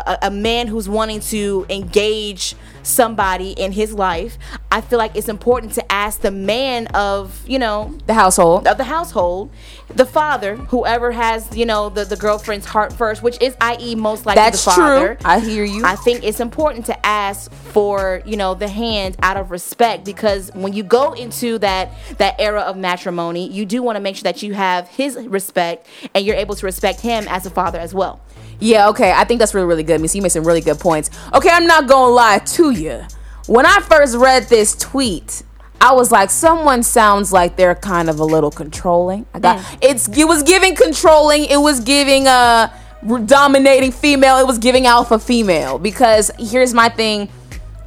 uh, a, a man who's wanting to engage somebody in his life. I feel like it's important to ask the man of, you know, the household, of the household, the father, whoever has, you know, the the girlfriend's heart first, which is, i.e., most likely That's the father. true. I hear you. I think it's important to ask for you know the hand out of respect because when you go into that that era of matrimony, you do want to make sure that you have his respect and you're able to respect him as a father as well. Yeah, okay. I think that's really, really good. Miss, you made some really good points. Okay, I'm not gonna lie to you. When I first read this tweet, I was like, someone sounds like they're kind of a little controlling. I got it's it was giving controlling, it was giving uh dominating female, it was giving alpha female. Because here's my thing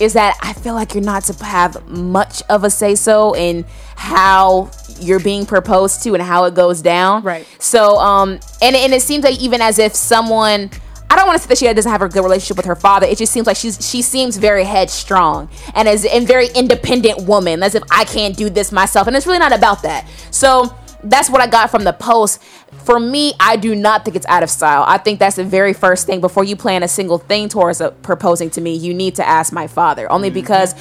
is that I feel like you're not to have much of a say so in how you're being proposed to and how it goes down. Right. So um and and it seems like even as if someone I don't want to say that she doesn't have a good relationship with her father. It just seems like she's she seems very headstrong and as and very independent woman, as if I can't do this myself. And it's really not about that. So that's what I got from the post. For me, I do not think it's out of style. I think that's the very first thing before you plan a single thing towards uh proposing to me. You need to ask my father, only because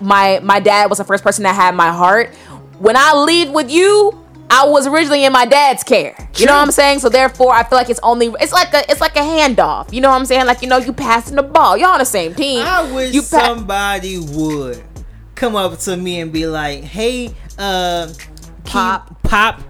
my my dad was the first person that had my heart. When I leave with you, I was originally in my dad's care. You know what I'm saying? So therefore, I feel like it's only it's like a it's like a handoff. You know what I'm saying? Like you know, you passing the ball. Y'all on the same team. I wish you pa- somebody would come up to me and be like, "Hey, uh, pop, pop."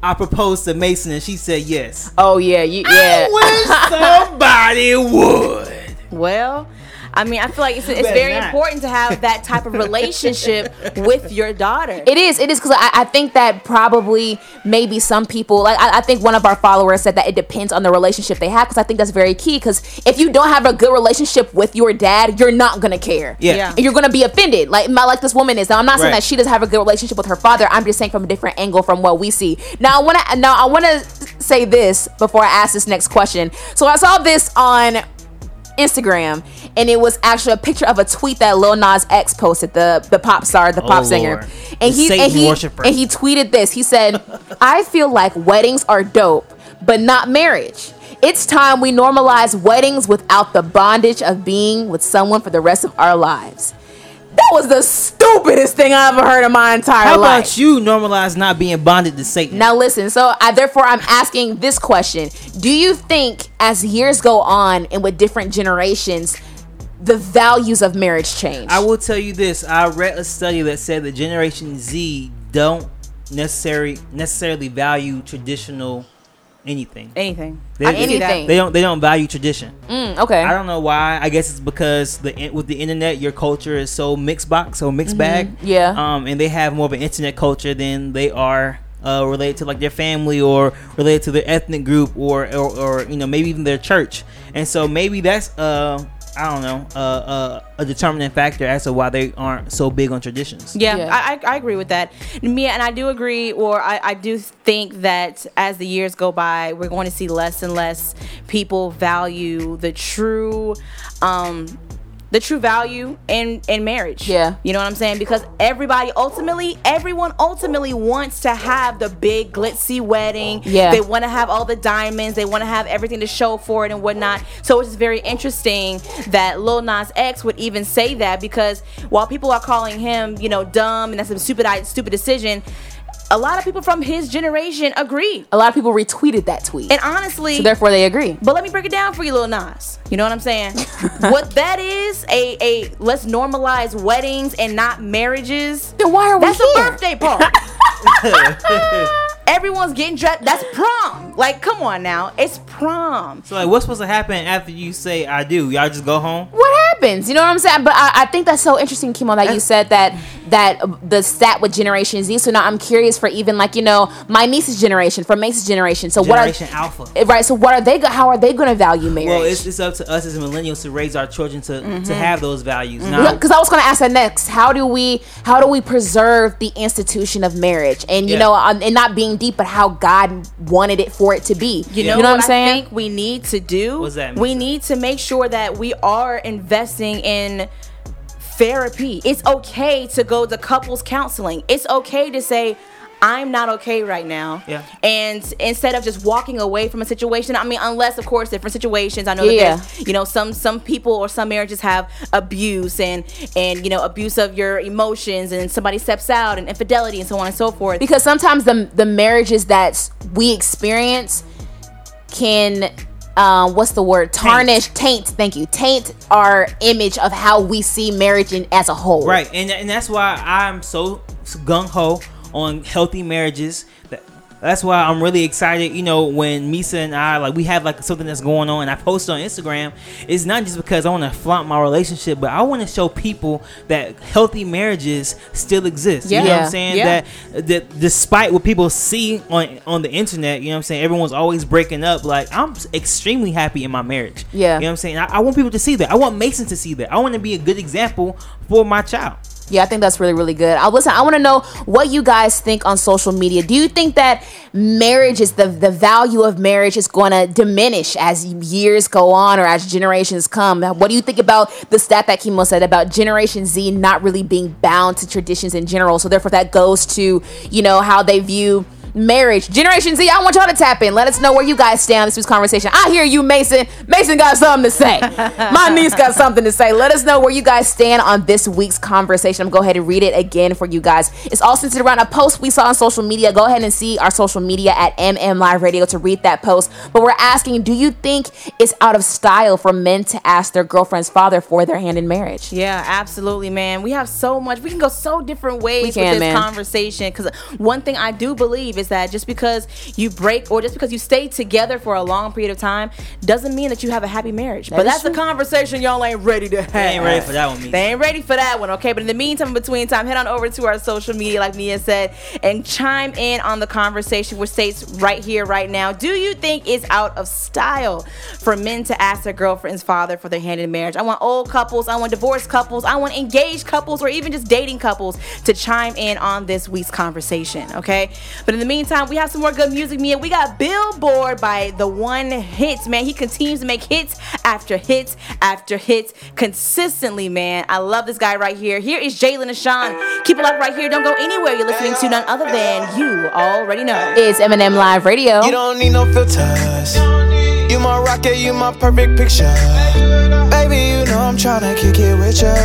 I proposed to Mason and she said yes. Oh yeah, you, yeah. I wish somebody would. Well, I mean, I feel like it's, it's very not. important to have that type of relationship with your daughter. It is. It is because I, I think that probably maybe some people like I, I think one of our followers said that it depends on the relationship they have because I think that's very key because if you don't have a good relationship with your dad, you're not gonna care. Yeah. Yeah. And you're gonna be offended. Like my like this woman is. Now I'm not saying Right. that she doesn't have a good relationship with her father. I'm just saying from a different angle from what we see. Now I wanna now I wanna say this before I ask this next question. So I saw this on Instagram, and it was actually a picture of a tweet that Lil Nas X posted, the the pop star, the pop Oh, singer, Lord. and he Satan and he worshiper. and he tweeted this. He said, "I feel like weddings are dope, but not marriage." It's time we normalize weddings without the bondage of being with someone for the rest of our lives. That was the stupidest thing I ever heard in my entire How life. How about you normalize not being bonded to Satan? Now listen, so I therefore I'm asking this question. Do you think as years go on and with different generations, the values of marriage change? I will tell you this. I read a study that said that Generation Z don't necessarily necessarily value traditional anything. Anything. They, I can see they don't they don't value tradition. Mm, okay. I don't know why. I guess it's because the with the internet, your culture is so mixed box, so mixed Mhm. bag. Yeah. Um, and they have more of an internet culture than they are uh, related to like their family or related to their ethnic group or, or or you know maybe even their church. And so maybe that's uh I don't know uh, uh, a determining factor as to why they aren't so big on traditions. Yeah, I, I I agree with that. Meah, and I do agree, or I, I do think that as the years go by, we're going to see less and less people value the true, um, the true value in in marriage. Yeah. you know what I'm saying? Because everybody ultimately, everyone ultimately wants to have the big glitzy wedding. Yeah. they want to have all the diamonds. They want to have everything to show for it and whatnot. So it's very interesting that Lil Nas X would even say that because while people are calling him, you know, dumb and that's a stupid, stupid decision, a lot of people from his generation agree. A lot of people retweeted that tweet. And honestly, so therefore they agree. but let me break it down for you, Lil Nas. You know what I'm saying? what that is, a a let's normalize weddings and not marriages. Then why are we That's here? a birthday party. Everyone's getting dressed. That's prom. Like, come on now, it's prom. So like, what's supposed to happen after you say I do? Y'all just go home? What happens? You know what I'm saying? But I, I think that's so interesting, Kimo, that you said that that the stat with Generation Z. So now I'm curious for even like you know my niece's generation, for Mace's generation. So Generation what Alpha. are right? So what are they? How are they going to value marriage? Well, it's, it's up to us as millennials to raise our children to, Mm-hmm. to have those values. Because I was going to ask that next. How do we how do we preserve the institution of marriage and you Yeah. know um, and not being deep, but how God wanted it for it to be? You You know, know, what I'm saying? I saying? think we need to do? What's that, we need to make sure that we are investing in therapy. It's okay to go to couples counseling. It's okay to say, I'm not okay right now. Yeah. And instead of just walking away from a situation, I mean, unless of course different situations. I know Yeah. that there's, you know, some some people or some marriages have abuse and and you know abuse of your emotions and somebody steps out and infidelity and so on and so forth. because sometimes the the marriages that we experience can um, what's the word tarnish taint thank you taint our image of how we see marriage in, as a whole Right, and and that's why I'm so gung ho on healthy marriages. That's why I'm really excited. You know, when Meesa and I like we have like something that's going on, and I post on Instagram. It's not just because I want to flaunt my relationship, but I want to show people that healthy marriages still exist. You know what Yeah. I'm saying? Yeah. That that despite what people see on on the internet, you know what I'm saying, everyone's always breaking up. Like I'm extremely happy in my marriage. Yeah. You know what I'm saying? I, I want people to see that. I want Mason to see that. I want to be a good example for my child. Yeah, I think that's really, really good. I listen. I want to know what you guys think on social media. Do you think that marriage is the the value of marriage is going to diminish as years go on or as generations come? What do you think about the stat that Kimo said about Generation Z not really being bound to traditions in general? So therefore, that goes to you know how they view marriage. Generation Z, I want y'all to tap in. Let us know where you guys stand on this week's conversation. I hear you, Mason. Mason got something to say. My niece got something to say. Let us know where you guys stand on this week's conversation. I'm going to go ahead and read it again for you guys. It's all centered around a post we saw on social media. Go ahead and see our social media at MM Live Radio to read that post. But we're asking, do you think it's out of style for men to ask their girlfriend's father for their hand in marriage? Yeah, absolutely, man. We have so much. We can go so different ways can, with this man. conversation. Because one thing I do believe is that just because you break or just because you stay together for a long period of time doesn't mean that you have a happy marriage. That but is that's a conversation y'all ain't ready to have. They ain't ready for that one, Meah. They ain't ready for that one, okay? But in the meantime, in between time, head on over to our social media, like Meah said, and chime in on the conversation, which states right here, right now. Do you think it's out of style for men to ask their girlfriend's father for their hand in marriage? I want old couples, I want divorced couples, I want engaged couples, or even just dating couples to chime in on this week's conversation, okay? But in the meantime, we have some more good music, Meah. We got Billboard by the one hits, man. He continues to make hits after hits after hits consistently, man. I love this guy right here. Here is Jalen and Sean. Keep it locked right here. Don't go anywhere. You're listening to none other than you already know. It's M&M Live Radio. You don't need no filters. You my rocket, you my perfect picture. I'm tryna kick it with ya.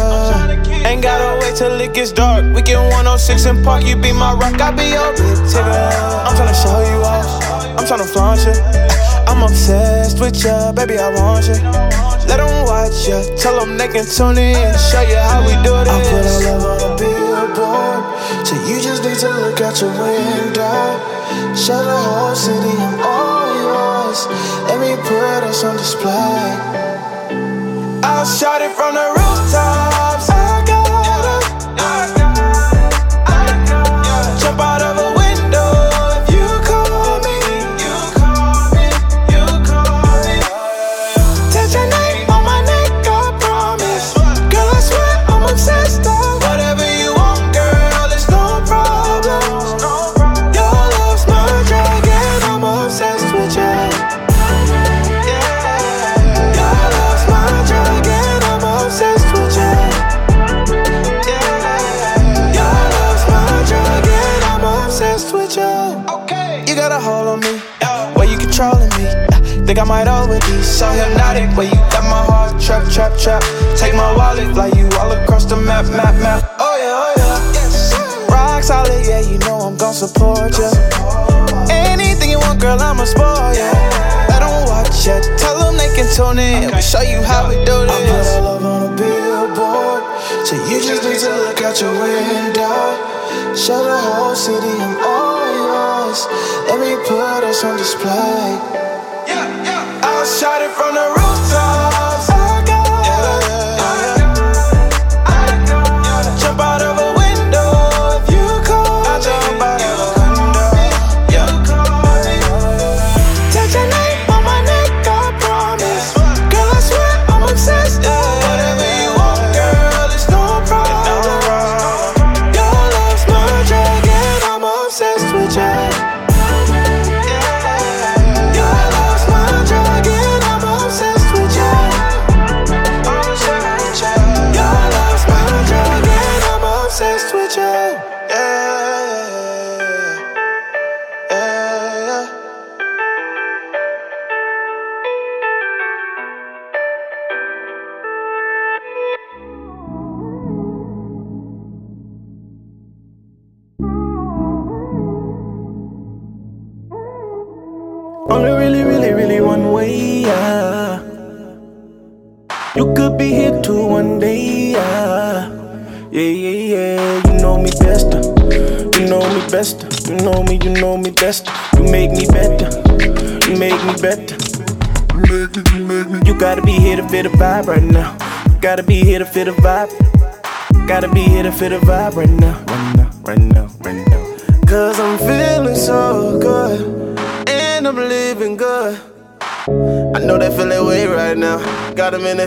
Ain't gotta wait till it gets dark. We can 106 and park. You be my rock, I be your big ticket. I'm tryna show you off. I'm tryna flaunt you. I'm obsessed with ya, baby. I want you. Let them watch ya. Tell them they can tune in. Show you how we do this. I put our love on a billboard. So you just need to look out your window. Show the whole city I'm all yours. Let me put us on display. I'll shout it from the so hypnotic. Where you got my heart trap, trap, trap. Take my wallet, fly you all across the map, map, map. Oh yeah, oh yeah. Yes. Rock solid, yeah, you know I'm gon' support ya. Anything you want, girl, I'ma spoil ya. Let 'em watch ya, tell 'em they can tune in. We show you how we do this. I put our love on a billboard, so you just need to look out your window. Show the whole city I'm all yours. Let me put us on display. I'll shout it from the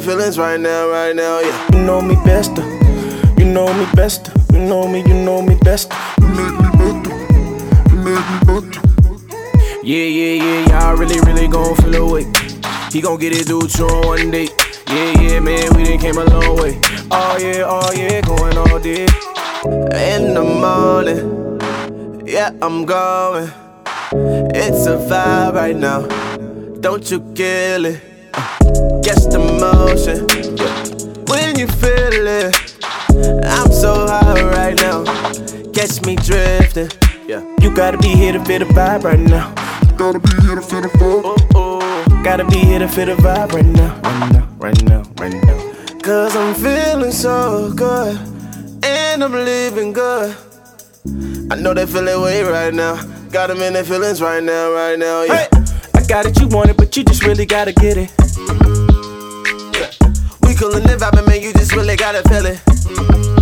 feelings right now, right now, yeah. You know me best. uh. You know me best. You know me, you know me best. You make me better. You make me better. Yeah, yeah, yeah, y'all really, really gon' feel away. He gon' get it due to on one day. Yeah, yeah, man, we done came a long way. Oh yeah, oh yeah, going all day. In the morning, yeah, I'm going. It's a vibe right now. Don't you kill it? Guess the motion. When you feel it, I'm so high right now. Catch me drifting. Yeah, you gotta be here to feel the vibe right now. Gotta be here to feel the vibe. Oh, oh. Gotta be here to feel the vibe right now. Right now, right now, right now. Cause I'm feeling so good. And I'm living good. I know they feeling way right now. Got them in their feelings right now, right now, yeah. Hey, I got it, you want it, but you just really gotta get it. Coolin' and vibing, man, you just really gotta feel it. Mm.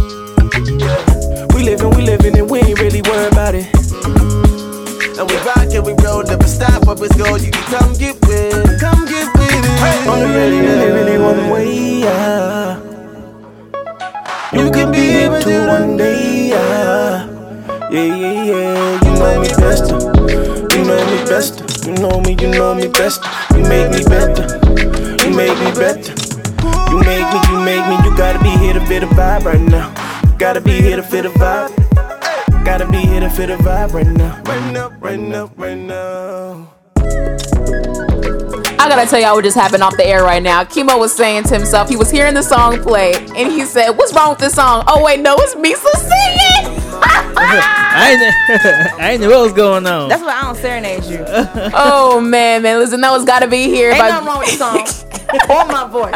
We living, we living, and we ain't really worried about it. Mm. And we rockin', we roll, never stop, up let's go. You can come get with it, come get with it. Hey, on the really, really, really one way, yeah. You can be able to one day, yeah. Yeah, yeah, yeah. You know me best. You know me best. You know me, you know me best. You make me better. You make me better. You make me, you make me. You gotta be here to feel the vibe right now. Gotta be here to feel the vibe. Gotta be here to feel the vibe right now. Right now, right now, right now. I gotta tell y'all what just happened off the air right now. Kimo was saying to himself, he was hearing the song play, and he said, "What's wrong with this song?" Oh wait, no, it's Meesa singing. I ain't, I ain't know what was going on. That's why I don't serenade you. oh man, man, listen, that was gotta be here. Ain't by- nothing wrong with the song or my voice.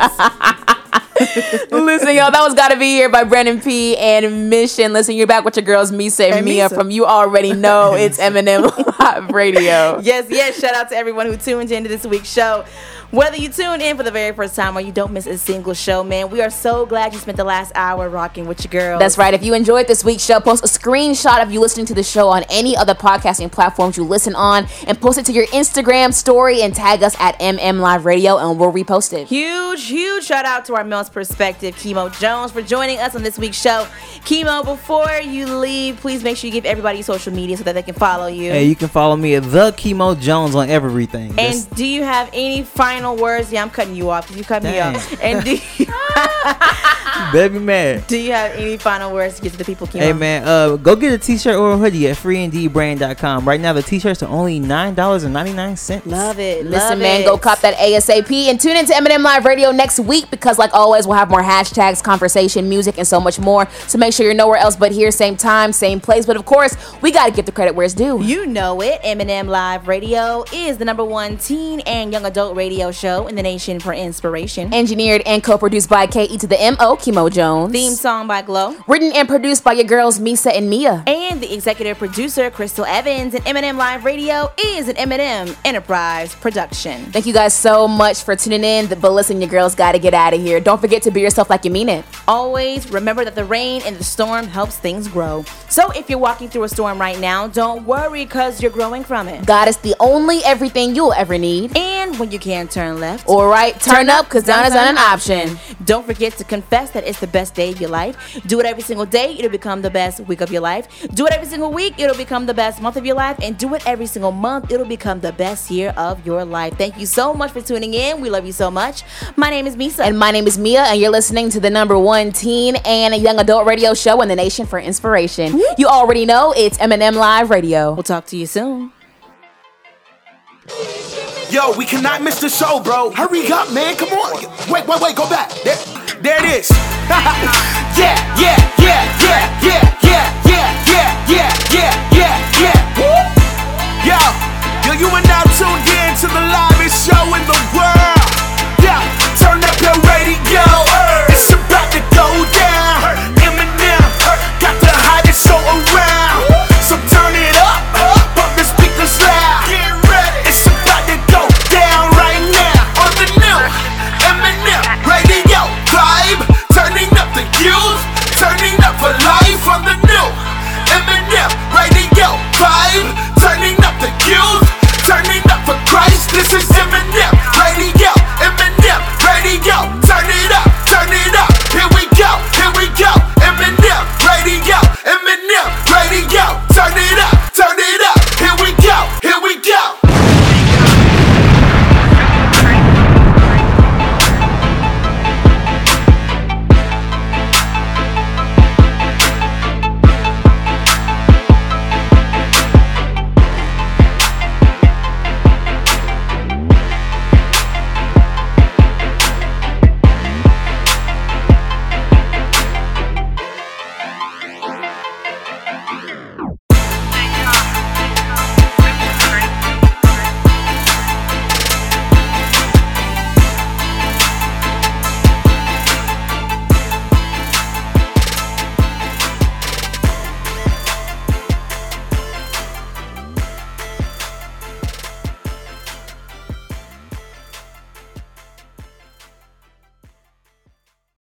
Listen, y'all, that was gotta be here by Brandon P and Mission. Listen, you're back with your girls Meesa and And Meah Meesa. from You Already Know It's M&M Live Radio. yes, yes. Shout out to everyone who tuned into this week's show. Whether you tune in for the very first time or you don't miss a single show, man, we are so glad you spent the last hour rocking with your girls. That's right. If you enjoyed this week's show, post a screenshot of you listening to the show on any other podcasting platforms you listen on and post it to your Instagram story and tag us at MM Live Radio and we'll repost it. Huge, huge shout out to our Mills Perspective, Chemo Jones, for joining us on this week's show. Chemo, before you leave, please make sure you give everybody social media so that they can follow you. Hey, you can follow me at the Chemo Jones on everything. That's- and do you have any final words? Yeah, I'm cutting you off because you cut me off. And do you, baby man, do you have any final words to get to the people, Chemo? Hey man, uh, go get a t-shirt or a hoodie at freeandbrand.com. Right now, the t-shirts are only nine dollars and ninety nine cents. Love it. Listen, love man, it. go cop that ASAP and tune into M&M Live Radio next week because, like always, we'll have more hashtags, conversation, music, and so much more. So make sure you're nowhere else but here, same time, same place. But of course, we got to give the credit where it's due. You know it. M&M Live Radio is the number one teen and young adult radio show in the nation for inspiration. Engineered and co-produced by KE to the MO, Kimo Jones. Theme song by Glow. Written and produced by your girls Meesa and Meah. And the executive producer, Crystal Evans. And M&M Live Radio is an M&M Enterprise production. Thank you guys so much for tuning in. But listen, your girls got to get out of here. Don't forget to be yourself like you mean it. Always remember that the rain and the storm helps things grow. So if you're walking through a storm right now, don't worry because you're growing from it. God is the only everything you'll ever need. And when you can't turn left, All right, turn, up because down is not an option. Don't forget to confess that it's the best day of your life. Do it every single day, it'll become the best week of your life. Do it every single week, it'll become the best month of your life. And do it every single month, it'll become the best year of your life. Thank you so much for tuning in. We love you so much. My name is Meesa. And my name is Meah, and you're listening to the number one teen and young adult radio show in the nation for inspiration. You already know it's M&M Live Radio. We'll talk to you soon. Yo, we cannot miss the show, bro. Hurry up, man. Come on. Wait, wait, wait. Go back. There, there it is. yeah, yeah, yeah, yeah, yeah, yeah, yeah, yeah, yeah, yeah, yeah, yeah. Yo, yo, you are now tuned in to the live show in the world. Yeah, turn up your radio.